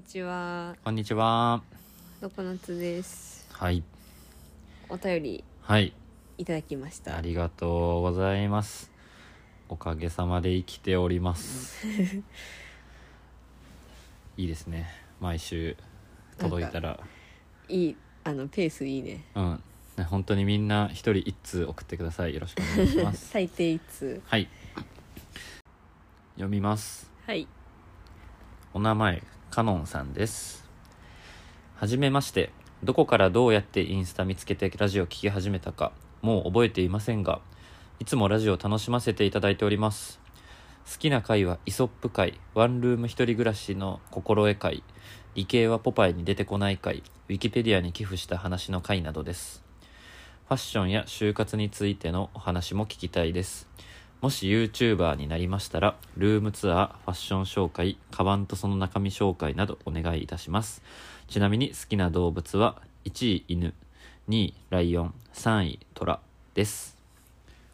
にちは、こんにちは。どこなつです？はい。お便りはい。いただきました。ありがとうございます。おかげさまで生きております。いいですね。毎週届いたら。いい、あのペースいいね。うん。ね本当にみんな一人一通送ってください。よろしくお願いします。最低一通。はい。読みます。はい。お名前、カノンさんです。はじめまして。どこからどうやってインスタ見つけてラジオ聞き始めたか、もう覚えていませんが、いつもラジオ楽しませていただいております。好きな回はイソップ回、ワンルーム一人暮らしの心得回、理系はポパイに出てこない回、ウィキペディアに寄付した話の回などです。ファッションや就活についてのお話も聞きたいです。もし YouTuber になりましたら、ルームツアー、ファッション紹介、カバンとその中身紹介などお願いいたします。ちなみに好きな動物は、1位犬、2位ライオン、3位トラです。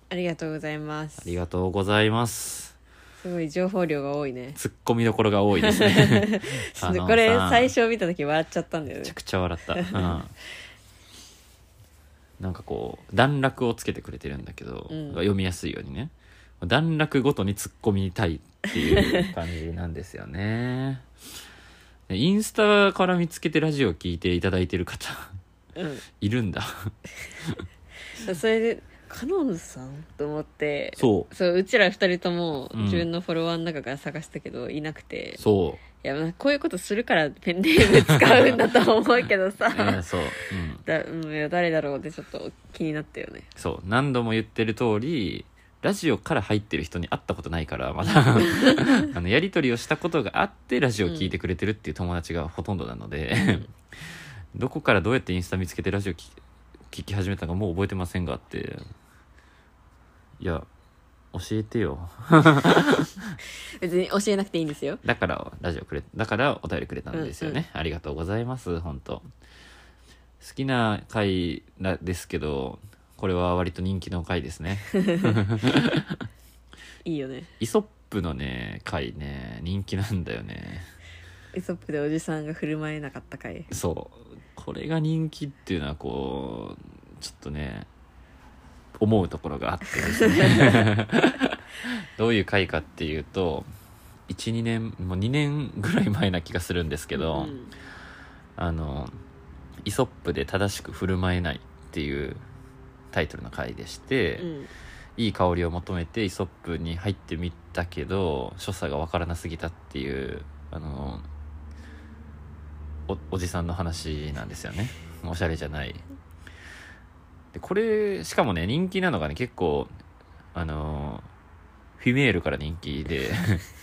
ありがとうございますあ。りがとうございます。すごい情報量が多いね。ツッコミどころが多いですね。これさ最初見た時笑っちゃったんだよねめちゃ。くちゃ笑った。うん。なんかこう、段落をつけてくれてるんだけど、うん読みやすいようにね。段落ごとに突っ込みたいっていう感じなんですよね。で インスタから見つけてラジオ聞いていただいてる方、うん。いるんだ。それで、カノンさんと思って、そう。そう、うちら二人ともうん自分のフォロワーの中から探したけど、いなくて。そいや、まあこういうことするからペンネーム使うんだとは思うけどさ。そう。うん。だうん、いや誰だろうってちょっと気になったよね。そう。何度も言ってる通り、ラジオから入ってる人に会ったことないから、まだ、あの、やりとりをしたことがあって、ラジオ聞いてくれてるっていう友達がほとんどなので、どこからどうやってインスタ見つけてラジオ聞き聞き始めたかもう覚えてませんがって、いや、教えてよ。別に教えなくていいんですよ。だから、ラジオくれ、だからお便りくれたんですよね。ありがとうございます、本当好きな回なですけど、これは割と人気の回ですね。いいよね。イソップのね回ね人気なんだよねイソップでおじさんが振る舞えなかった回。そうこれが人気っていうのはこうちょっとね思うところがあってですね どういう回かっていうと12年もう2年ぐらい前な気がするんですけど、うんあのイソップで正しく振る舞えないっていうタイトルの回でして、うん。いい香りを求めてイソップに入ってみたけど所作がわからなすぎたっていうあのおおじさんの話なんですよね。おしゃれじゃない。でこれしかもね人気なのがね結構あのフィメールから人気で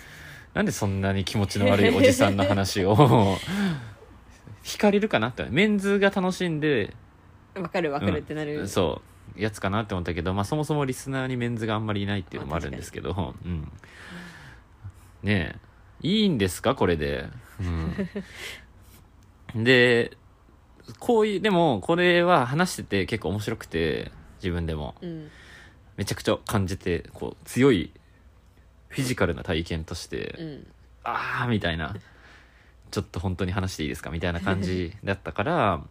なんでそんなに気持ちの悪いおじさんの話を 惹かれるかなって。メンズが楽しんでわかるわかるってなる。そうやつかなって思ったけど、まあ、そもそもリスナーにメンズがあんまりいないっていうのもあるんですけど、うん、ねえ。いいんですか？これで、うん、でこういうでもこれは話してて結構面白くて自分でも。うん。めちゃくちゃ感じてこう強いフィジカルな体験として、うん。ああみたいな。ちょっと本当に話していいですか？みたいな感じだったから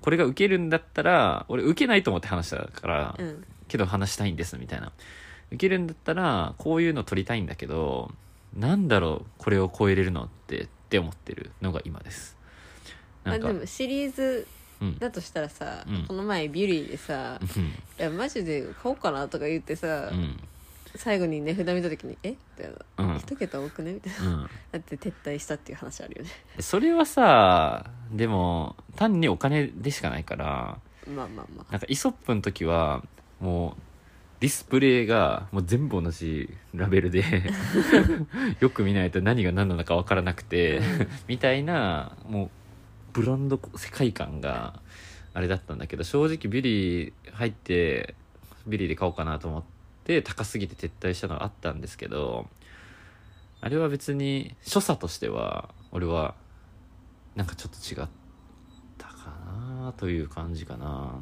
これが受けるんだったら俺受けないと思って話したから、うん。けど話したいんですみたいな。受けるんだったらこういうの撮りたいんだけどなんだろうこれを超えれるのってって思ってるのが今です。なあでもシリーズうん。だとしたらさ、うん。この前ビュリーでさうん「いやマジで買おうかな」とか言ってさ、うん最後に値札見た時に「え？みたいな。うん。一桁多くね?」みたいな。うん。だって撤退したっていう話あるよね。それはさでも単にお金でしかないからまあまあまあ。なんかイソップの時はもうディスプレイがもう全部同じラベルで よく見ないと何が何なのか分からなくてみたいなもうブランド世界観があれだったんだけど正直ビリー入ってビリーで買おうかなと思って高すぎて撤退したのはあったんですけどあれは別に所作としては俺はなんかちょっと違ったかなという感じかな。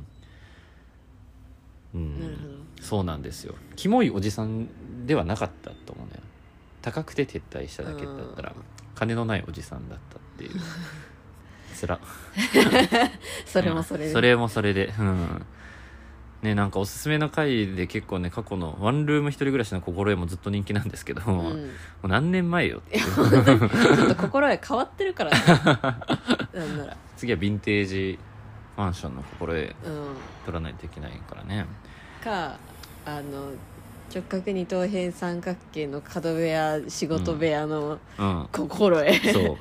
うん。なるほど。そうなんですよ。キモいおじさんではなかったと思うね高くて撤退しただけだったらうん。金のないおじさんだったっていう。つら。それもそれで、それもそれで。うんねなんかおすすめの回で結構ね過去のワンルーム一人暮らしの心得もずっと人気なんですけど、もうん、う何年前よっていう。ちょっと心得変わってるからね。なんなら。次はヴィンテージマンションの心得うん。取らないといけないからね。かあの直角二等辺三角形の角部屋仕事部屋のうん。心得、そう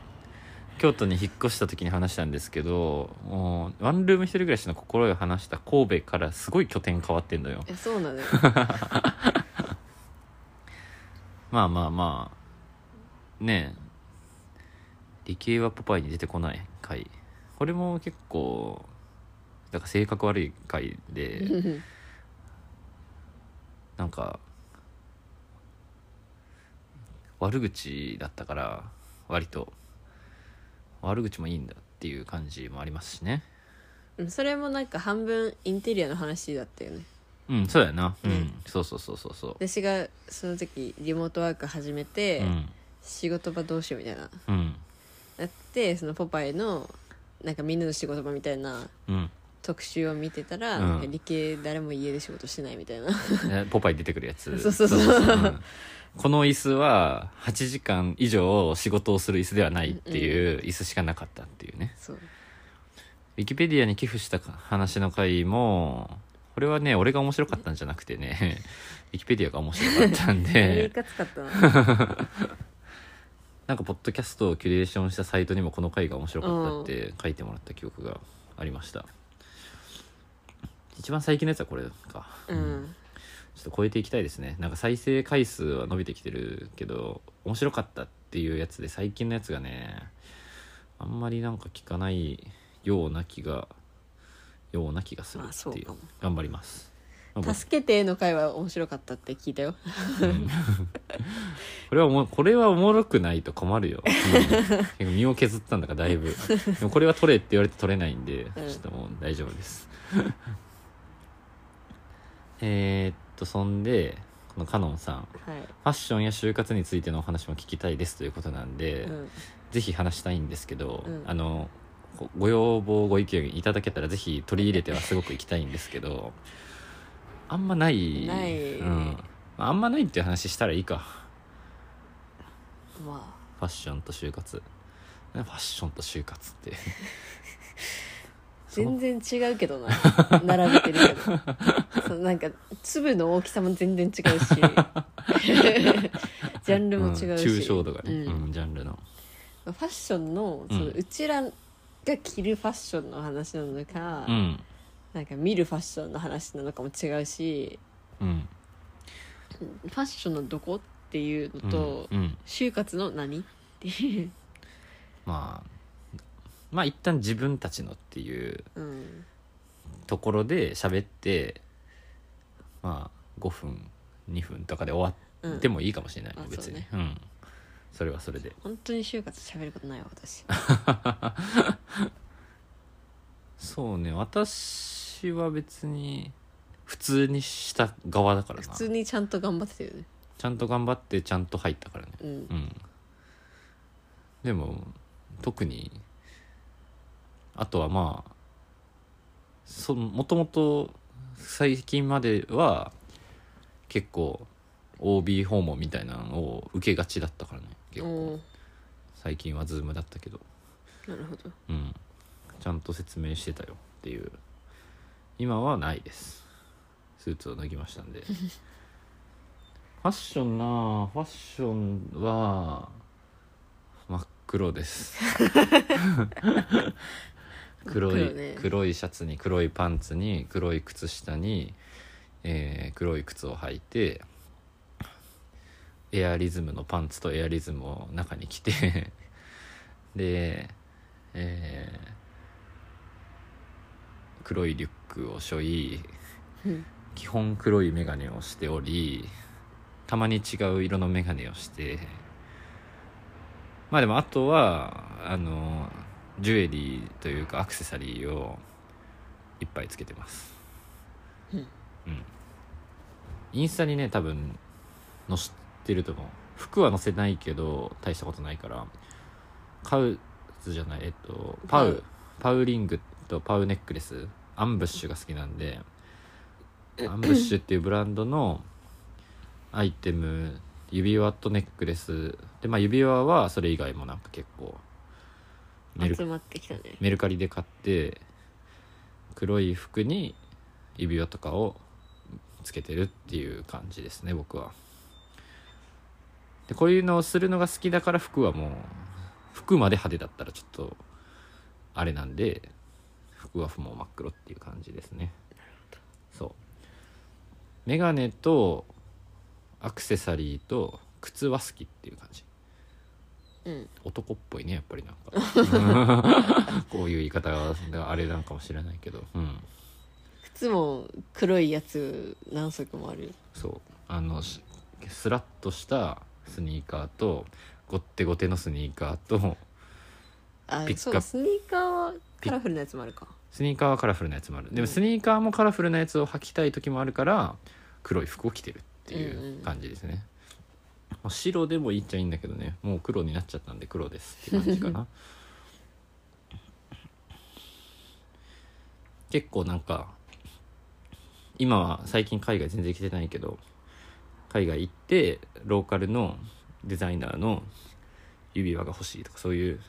京都に引っ越した時に話したんですけどもうワンルーム一人暮らしの心得を話した神戸からすごい拠点変わってんのよ。そうなのよ。まあまあまあ。ねえ。理系はポパイに出てこない回。これも結構だから性格悪い回で。なんか悪口だったから割と悪口もいいんだっていう感じもありますしね。うんそれもなんか半分インテリアの話だったよね。うんそうやな。うん、ねそうそうそうそうそう。私がその時リモートワーク始めて、うん。仕事場どうしようみたいな。うん。なってそのポパイのなんかみんなの仕事場みたいなうん特集を見てたら、うん。なんか理系誰も家で仕事してないみたいな。ねポパイ出てくるやつ。そうそうそうう。ん。この椅子は8時間以上仕事をする椅子ではないっていう椅子しかなかったっていうね。そう。ウィキペディアに寄付した話の回もこれはね俺が面白かったんじゃなくてね。ウィキペディアが面白かったんいで。かつかったななんかポッドキャストをキュレーションしたサイトにもこの回が面白かったって書いてもらった記憶がありました一番最近のやつはこれか。うん。ちょっと超えていきたいですね。なんか再生回数は伸びてきてるけど面白かったっていうやつで最近のやつがねあんまりなんか聞かないような気がような気がするっていう。頑張ります。助けての会は面白かったって聞いたよ。これはおもこれはおもろくないと困るよ、うん身を削ったんだからだいぶ。でもこれは取れって言われて取れないんで、うん。ちょっともう大丈夫ですえーっとそんでこのカノンさんはい、ファッションや就活についてのお話も聞きたいですということなんで、うん、ぜひ話したいんですけど、うん。あのごご要望ご意見いただけたらぜひ取り入れてはすごく行きたいんですけどあんまないない。うん、あんまないっていう話したらいいか。まファッションと就活。ファッションと就活って？あ全然違うけどな。並べてるけど。そうなんか粒の大きさも全然違うし。ジャンルも違うし、うん抽象度がね、うん。うんジャンルの。ファッションのそのうちらが着るファッションの話なのか、うん。なんか見るファッションの話なのかも違うしうん。ファッションのどこっていうのと、就活の何っていう、まあまあ一旦自分たちのっていううん、ところで喋ってまあ5分2分とかで終わってもいいかもしれない、うん。あ別に。そううん。それはそれで。本当に就活喋ることないわ私。そうね。私は別に普通にした側だからな。普通にちゃんと頑張ってたよね。ちゃんと頑張ってちゃんと入ったからね。うん。うん。でも特にあとはまあそもともと最近までは結構 OB 訪問みたいなのを受けがちだったからね結構。最近は Zoom だったけど。なるほど。うん。ちゃんと説明してたよっていう。今はないです。スーツを脱ぎましたんで。ファッションなあファッションは真っ黒です 黒い黒ね。黒いシャツに黒いパンツに黒い靴下に、えー黒い靴を履いてエアリズムのパンツとエアリズムを中に着て で、えー黒いリュックを背負いうん。基本黒い眼鏡をしておりたまに違う色の眼鏡をしてまあでもあとはあのジュエリーというかアクセサリーをいっぱいつけてます。うん。うん。インスタにね多分載せてると思う。服は載せないけど大したことないから。買うツじゃないえっとパウパウ。リングとパウネックレス。アンブッシュが好きなんでアンブッシュっていうブランドのアイテム指輪とネックレス。でまあ指輪はそれ以外もなんか結構メル集まってきたね。メルカリで買って黒い服に指輪とかをつけてるっていう感じですね僕は。でこういうのをするのが好きだから服はもう服まで派手だったらちょっとあれなんで服はもう真っ黒っていう感じですね。そう。メガネとアクセサリーと靴は好きっていう感じうん。男っぽいねやっぱりなんか。こういう言い方があれなんかもしれないけど。うん。靴も黒いやつ何足もあるそう。あのしスラッとしたスニーカーとゴッテゴテのスニーカーとあピッうスニーカーはカラフルなやつもあるか。スニーカーはカラフルなやつもある。でうん。もスニーカーもカラフルなやつを履きたい時もあるから黒い服を着てるっていんうんう感じですね、まあ白でもいいっちゃいいんだけどね。もう黒になっちゃったんで黒ですって感じかな。結構なんか今は最近海外全然来てないけど海外行ってローカルのデザイナーの指輪が欲しいとかそういう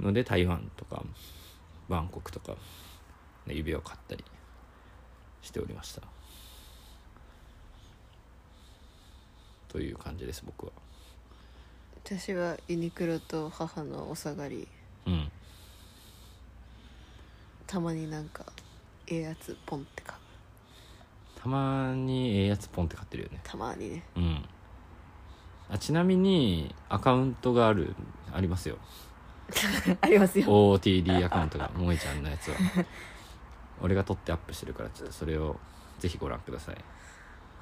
ので台湾とかバンコクとか指輪を買ったりしておりました。という感じです僕は。私はユニクロと母のお下がり。うん。たまになんかええやつポンって買う。たまにええやつポンって買ってるよね。たまにね。うん。あちなみにアカウントがあるありますよ。ありますよ。OOTD アカウントが萌えちゃんのやつは。俺が撮ってアップしてるからちょっとそれをぜひご覧ください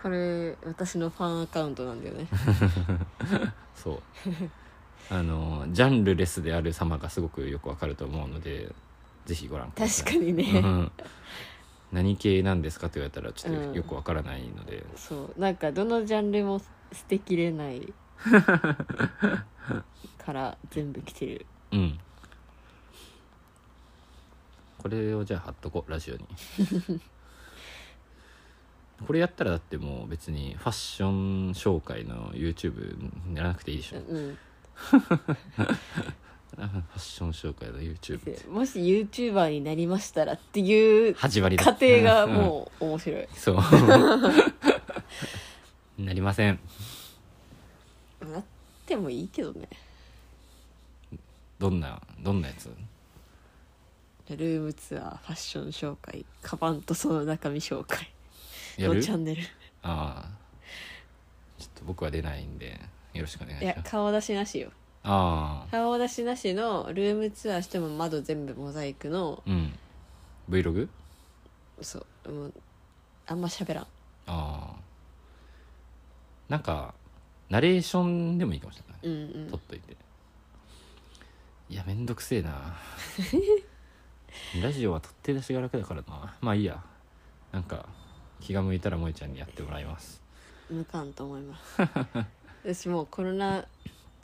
これ私のファンアカウントなんだよね。そう。あのジャンルレスである様がすごくよくわかると思うのでぜひご覧ください。確かにね、うん。何系なんですかって言われたらちょっうん。とよくわからないので、そう。なんかどのジャンルも捨てきれない から全部着てる。うん。これをじゃあ貼っとこうラジオに これやったらだってもう別にファッション紹介の YouTube やらなくていいでしょ、うん ファッション紹介の YouTube もし YouTuber になりましたらっていう始まりだ。過程がもう面白い。そう。なりません。なってもいいけどね。どんなどんなやつ？ルームツアーファッション紹介カバンとその中身紹介のチャンネル。ああちょっと僕は出ないんでよろしくお願いいします。や顔出しなしよ。ああ顔出しなしのルームツアーしても窓全部モザイクのうん。Vlog? そうもうあんま喋らん。ああなんかナレーションでもいいかもしれない、うんうん。撮っといて。いやめんどくせえな。ラジオは取って出しが楽だからな。まあいいや。なんか気が向いたら萌ちゃんにやってもらいます。向かんと思います。私もうコロナ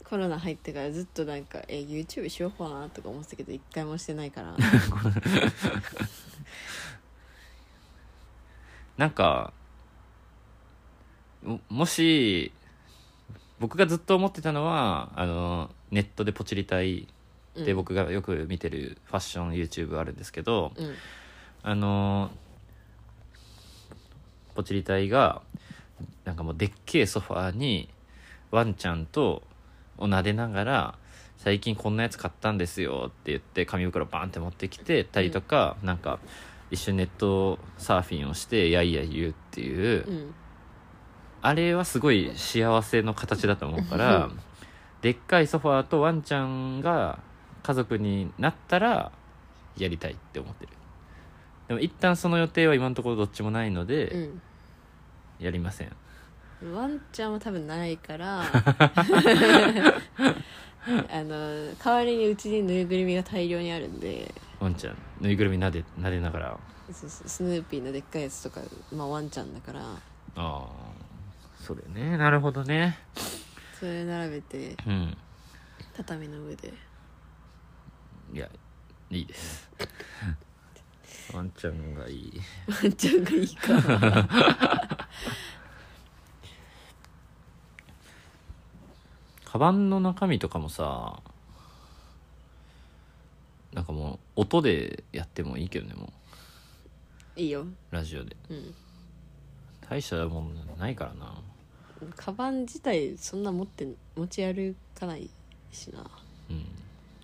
コロナ入ってからずっとなんかえ YouTube しようかなとか思ってたけど一回もしてないから。なんかももし僕がずっと思ってたのはあのネットでポチりたいで、うん。僕がよく見てるファッション YouTube あるんですけど、うん。あのポチリ隊がなんかもうでっけえソファーにワンちゃんとを撫でながら「最近こんなやつ買ったんですよ」って言って紙袋バーンって持ってきてたりとか、なんか一緒にネットサーフィンをしてやいや言うっていう、うんあれはすごい幸せの形だと思うからでっかいソファーとワンちゃんが家族になったらやりたいって思ってる。でも一旦その予定は今のところどっちもないので、うんやりません。ワンちゃんは多分ないから あの代わりにうちにぬいぐるみが大量にあるんで。ワンちゃんぬいぐるみなで撫でながら。あそうそうスヌーピーのでっかいやつとか、まあ、ワンちゃんだから。あそれね。なるほどね。それ並べてうん。畳の上で。いやいいです。ワンちゃんがいい。ワンちゃんがいいか カバンの中身とかもさなんかもう音でやってもいいけどねもいいよ。うラジオで。うん。大したもんないからな。カバン自体そんな持って持ち歩かないしな。うん。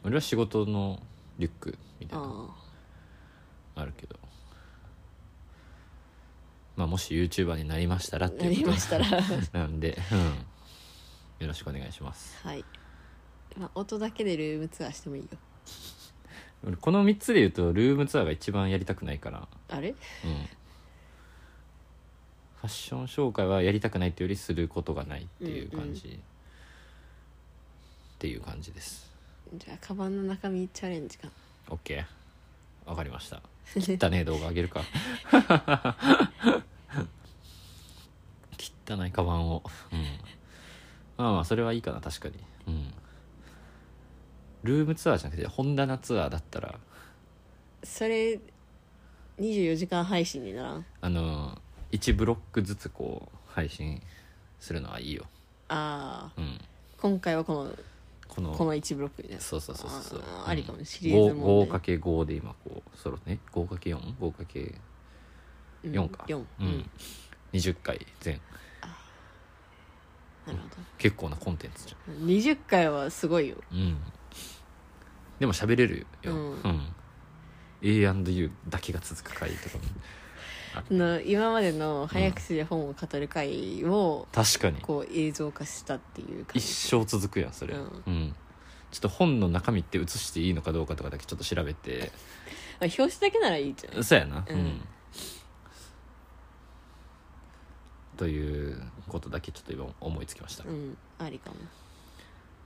俺は仕事のリュックみたいな。のああるけどまあもし YouTuber になりましたらっていうことりましたら。なんで、うん、よろしくお願いします。はい、まあ、音だけでルームツアーしてもいいよ。俺この3つで言うとルームツアーが一番やりたくないから。あれ？うん。ファッション紹介はやりたくないっていうよりすることがないっていう感じ、っていう感じです。じゃあカバンの中身チャレンジか。OK わかりました。汚ねえ動画あげるか汚いカバンを。うん。まあまあそれはいいかな確かに。うん。ルームツアーじゃなくて本棚ツアーだったら。それ24時間配信にならん？あの1ブロックずつこう配信するのはいいよ。ああうん。今回はこのこのこの1ブロックみたいなそうそうそうそう。ありかもシリーズもんね 5×5 で今こうそろね 5×4?5× うん4か4ううん。ん、20回全なるほ結構なコンテンツじど20回はすごいよ。ゃんうん。でも喋れるよ、うん。うん。A&U だけが続く回とかも。その今までの早口で本を語る回を確かに。こう映像化したっていう感一じ生続くやんそれ、ううん。んちょっと本の中身って写していいのかどうかとかだけちょっと調べて。まあ表紙だけならいいじゃん。そうやな。ううんん、ということだけちょっと今思いつきました、うんありかも。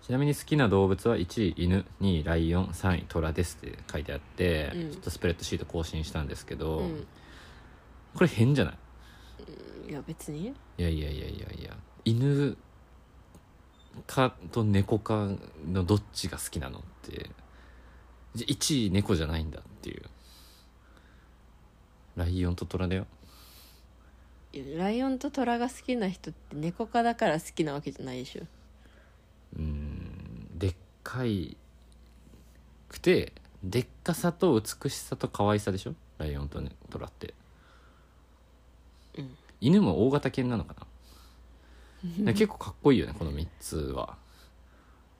ちなみに好きな動物は1位犬2位ライオン3位虎ですって書いてあって、うん。ちょっとスプレッドシート更新したんですけど、うん。これ変じゃない？いや別に。いやいやいやいやいや。犬かと猫かのどっちが好きなのって。じゃ1位猫じゃないんだっていう。ライオンと虎だよライオンとトラが好きな人って猫科だから好きなわけじゃないでしょ。うーんでっかいくてでっかさと美しさと可愛さでしょ？ライオンと、ね、虎って、うん。犬も大型犬なのかな？で 結構かっこいいよねこの3つは。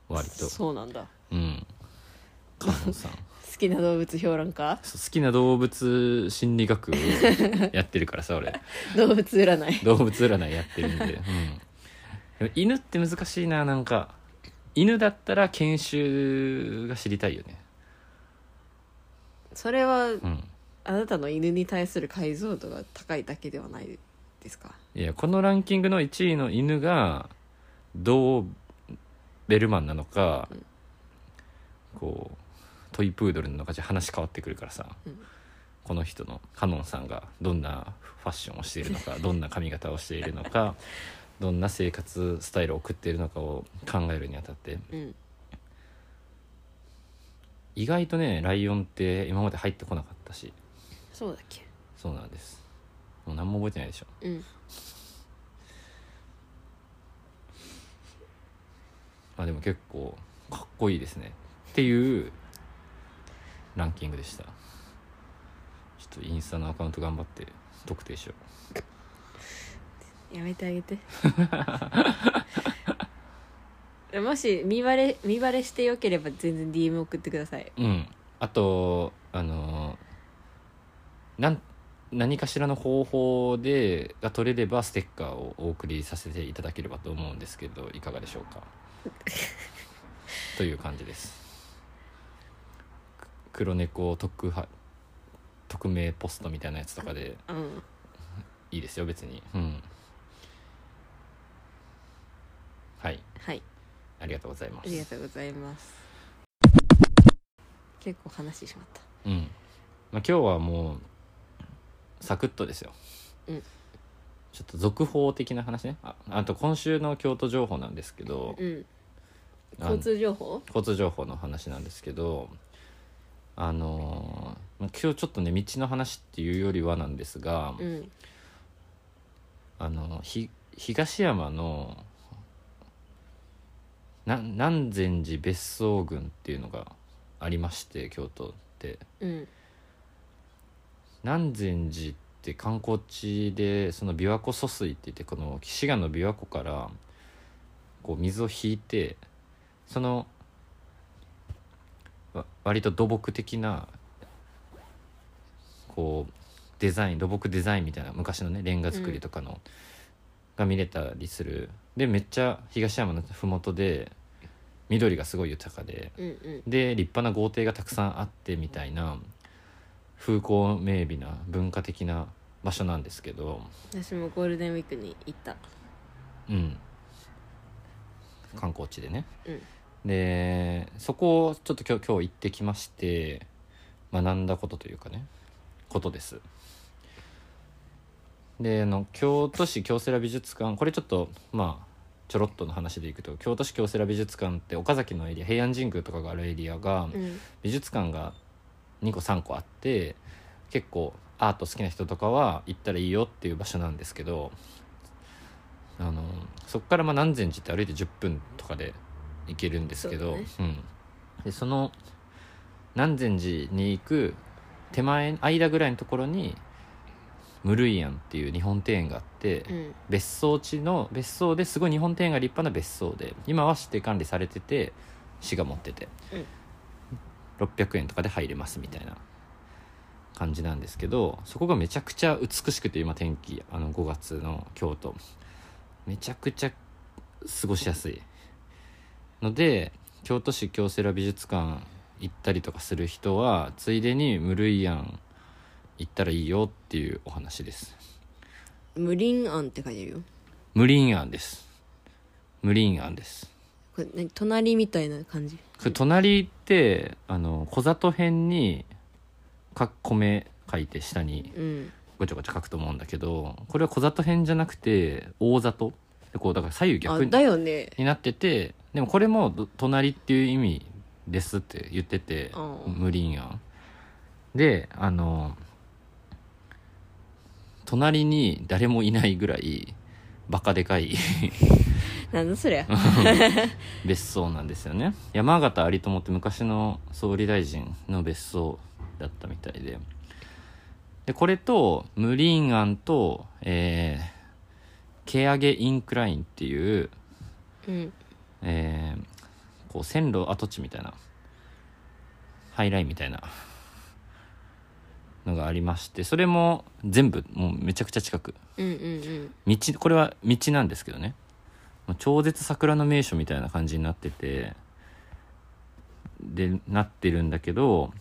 割と。そうなんだ。うん。カノンさん 好きな動物評論家？そう好きな動物心理学をやってるからさ俺。動物占い。動物占いやってるんで、うん、でも犬って難しいななんか。犬だったら研修が知りたいよね。それはうん。あなたの犬に対する解像度が高いだけではないですか？いやこのランキングの1位の犬がドーベルマンなのか、こうトイプードルなのかじゃ話変わってくるからさ、うんこの人のカノンさんがどんなファッションをしているのか どんな髪型をしているのかどんな生活スタイルを送っているのかを考えるにあたって。うん。意外とねライオンって今まで入ってこなかったし。そうだっけ？そうなんです。もう何も覚えてないでしょ。うん。まあでも結構かっこいいですね。っていうランキングでした。ちょっとインスタのアカウント頑張って特定しよやめてあげて。もし見バレ見バレしてよければ全然 DM 送ってください。ううん。あとあのなん何かしらの方法でが取れればステッカーをお送りさせていただければと思うんですけどいかがでしょうか？という感じです。く黒猫特派匿名ポストみたいなやつとかでうん。いいですよ別に。うん。はい。はい。ありがとうございまありがすとうございます。結構話してしまった。うん。まあ、今日はもうサクッとですよ、うん。ちょっと続報的な話ね。ああと今週の京都情報なんですけど、うん。交通情報？交通情報の話なんですけどあの今日ちょっとね道の話っていうよりはなんですが、うんあのひ東山のな南禅寺別荘群っていうのがありまして京都ってうん南禅寺って観光地でその琵琶湖疎水って言ってこの滋賀の琵琶湖からこう水を引いてその割と土木的なこうデザイン土木デザインみたいな昔のねレンガ造りとかの、が見れたりする。でめっちゃ東山の麓で緑がすごい豊かでうんうん。で立派な豪邸がたくさんあってみたいな風光明媚な文化的な場所なんですけど私もゴールデンウィークに行った。うん。観光地でね。うんでそこをちょっと今日今日行ってきまして学んだことというかねことです。であの京都市京セラ美術館これちょっとまあちょろっとの話でいくと京都市京セラ美術館って岡崎のエリア平安神宮とかがあるエリアが、うん。美術館が2個3個あって結構アート好きな人とかは行ったらいいよっていう場所なんですけどあのそこからまあ南禅寺って歩いて10分とかで行けるんですけどね。うん、でその南禅寺に行く手前間ぐらいのところにムルイアンっていう日本庭園があって、うん。別荘地の別荘ですごい日本庭園が立派な別荘で今は指定管理されてて市が持ってて、600円とかで入れますみたいな感じなんですけどそこがめちゃくちゃ美しくて今天気あの5月の京都。めちゃくちゃ過ごしやすいので京都市京セラ美術館行ったりとかする人はついでにムルイアン行ったらいいよっていうお話です。無林庵って書いてるよ。無林庵です。無林庵です。これ何隣みたいな感じ？これ隣ってあの小里編にか米書いて下にうん。ごちゃごちゃ書くと思うんだけどこれは小里編じゃなくて大里でこうだから左右あ逆にだよね。になっててでもこれもど隣っていう意味ですって言ってて無林庵であの隣に誰もいないぐらいバカでかい。なんだそりゃ。別荘なんですよね。山形有朋って昔の総理大臣の別荘だったみたいで。でこれと無林庵とえーケアゲインクラインっていううん。えーこう線路跡地みたいなハイラインみたいなのがありましてそれも全部もうめちゃくちゃ近く。うんうん道これは道なんですけどね。超絶桜の名所みたいな感じになっててでなってるんだけど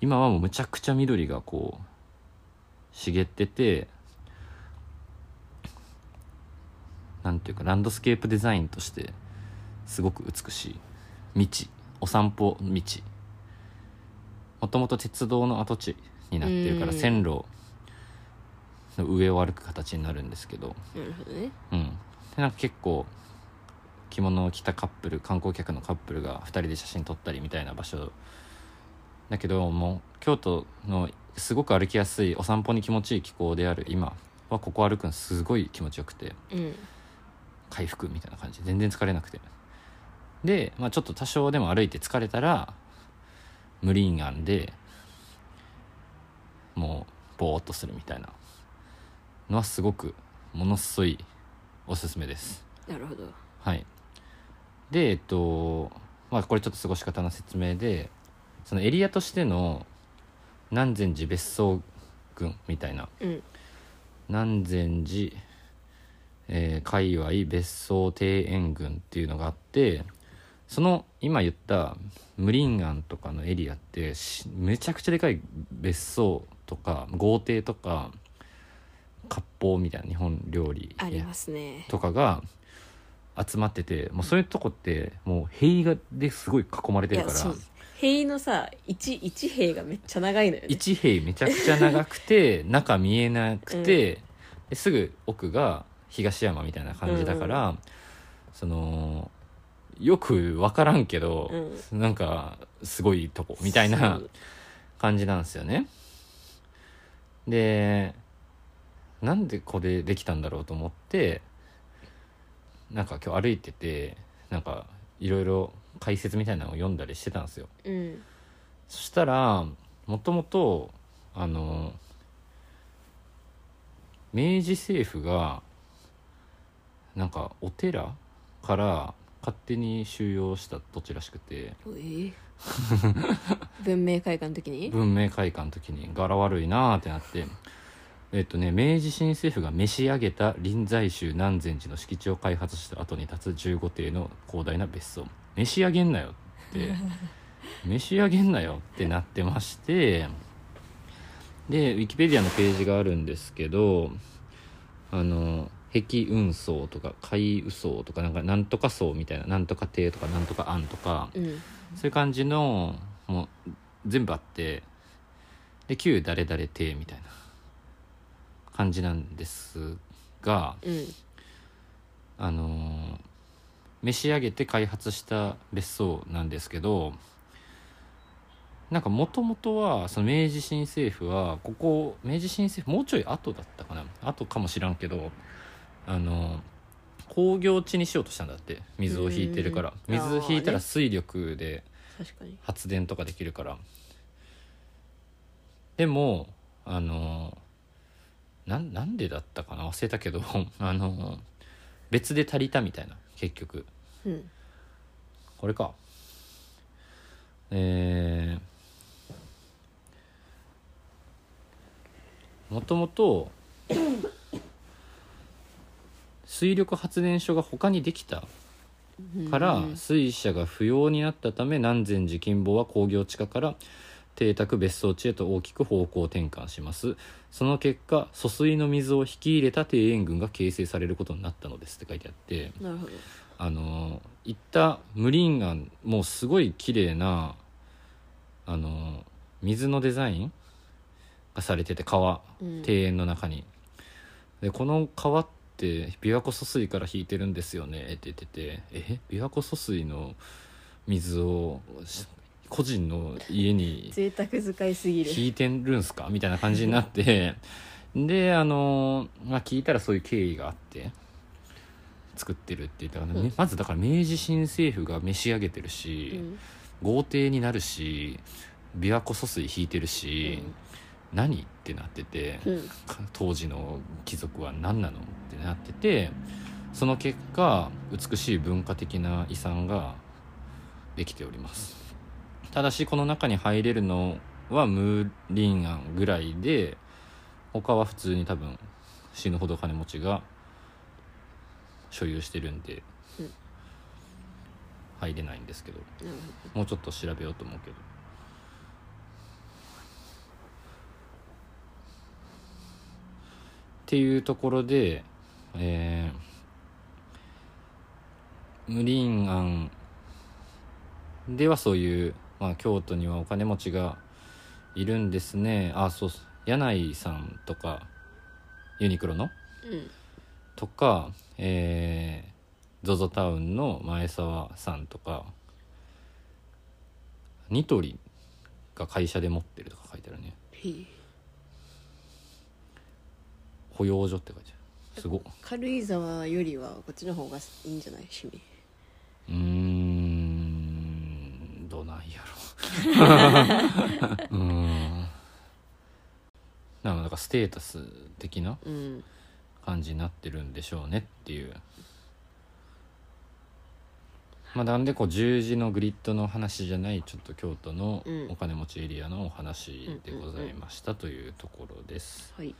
今はもうむちゃくちゃ緑がこう茂っててなんていうかランドスケープデザインとしてすごく美しい。道お散歩道。もともと鉄道の跡地になってるからうん。線路の上を歩く形になるんですけど。うんなるほどね。うん。でなんか結構着物を着たカップル観光客のカップルが2人で写真撮ったりみたいな場所。だけどもう京都のすごく歩きやすいお散歩に気持ちいい気候である今はここ歩くのすごい気持ちよくて。うん回復みたいな感じ全然疲れなくて。で、まあ、ちょっと多少でも歩いて疲れたら無林庵でもうぼーっとするみたいな。のはすごくものすごいおすすめです。なるほど。はい。でえっとまあこれちょっと過ごし方の説明でそのエリアとしての南禅寺別荘群みたいな。うん。南禅寺、えー界隈別荘庭園群っていうのがあってその今言った無林庵とかのエリアってしめちゃくちゃでかい別荘とか豪邸とか割烹みたいな日本料理ありますね。とかが集まっててもうそういうとこってもう塀画ですごい囲まれてるから塀のさ一一塀がめっちゃ長いのよね。一塀めちゃくちゃ長くて中見えなくて、ですぐ奥が東山みたいな感じだから、そのよく分からんけど、うなんかすごいとこみたいな感じなんですよね。でなんでこれできたんだろうと思ってなんか今日歩いててなんかいろいろ解説みたいなのを読んだりしてたんですよ。うん。そしたらもともとあの明治政府がなんかお寺から勝手に収容した土地らしくて。えー。文明開化の時に？文明開化の時に。柄悪いなーってなって。えっとね明治新政府が召し上げた臨済宗南禅寺の敷地を開発した後に立つ15邸の広大な別荘。召し上げんなよって。召し上げんなよってなってまして。でウィキペディアのページがあるんですけどあの壁雲層とか海雲層とかなんかなんとか層みたいななんとか邸とかなんとか案とかうん。そういう感じのもう全部あってで旧誰々邸みたいな感じなんですがうん。あのー召し上げて開発した別荘なんですけどなんかもともとはその明治新政府はここ明治新政府もうちょい後だったかな。後かもしらんけどあの工業地にしようとしたんだって水を引いてるから。水引いたら水力で確かに。発電とかできるから。でもあのなんなんでだったかな？忘れたけど あの別で足りたみたいな結局。うん。これか。えー、もともと水力発電所が他にできたからうん水車が不要になったため南禅寺近傍は工業地下から邸宅別荘地へと大きく方向転換します。その結果疎水の水を引き入れた庭園群が形成されることになったのですって書いてあってなるほど。あの行った無林岩もうすごい綺麗なあの水のデザインがされてて川うん。庭園の中に。でこの川って琵琶湖疎水から引いてるんですよね。って言ってて。え琵琶湖疎水の水をし個人の家に贅沢使いすぎる。引いてるんすか？みたいな感じになって。であのまあ聞いたらそういう経緯があって作ってるって言ったから、ね。うん。まずだから明治新政府が召し上げてるし、うん。豪邸になるし琵琶湖疎水引いてるし、うん何？ってなってて、うん。当時の貴族は何なの？ってなっててその結果美しい文化的な遺産ができております。ただしこの中に入れるのはムーリンアンぐらいで他は普通に多分死ぬほど金持ちが所有してるんで、うん。入れないんですけど。もうちょっと調べようと思うけどっていうところでえー、無林庵ではそういう、まあ、京都にはお金持ちがいるんですね。あそう柳井さんとかユニクロの？うん。とかえー、ZOZO タウンの前澤さんとかニトリが会社で持ってるとか書いてあるね保養所って書いてある。すご。っ軽井沢よりはこっちの方がいいんじゃない？趣味。うーん。どないやろ。うーん。なんかステータス的なうん。感じになってるんでしょうねっていう。まあなんでこう十字のグリッドの話じゃないちょっと京都のうん。お金持ちエリアのお話でございましたというところです、はい